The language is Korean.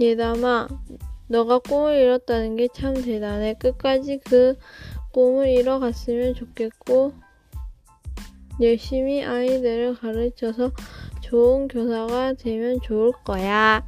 예담아, 너가 꿈을 이뤘다는 게 참 대단해. 끝까지 그 꿈을 이뤄갔으면 좋겠고, 열심히 아이들을 가르쳐서 좋은 교사가 되면 좋을 거야.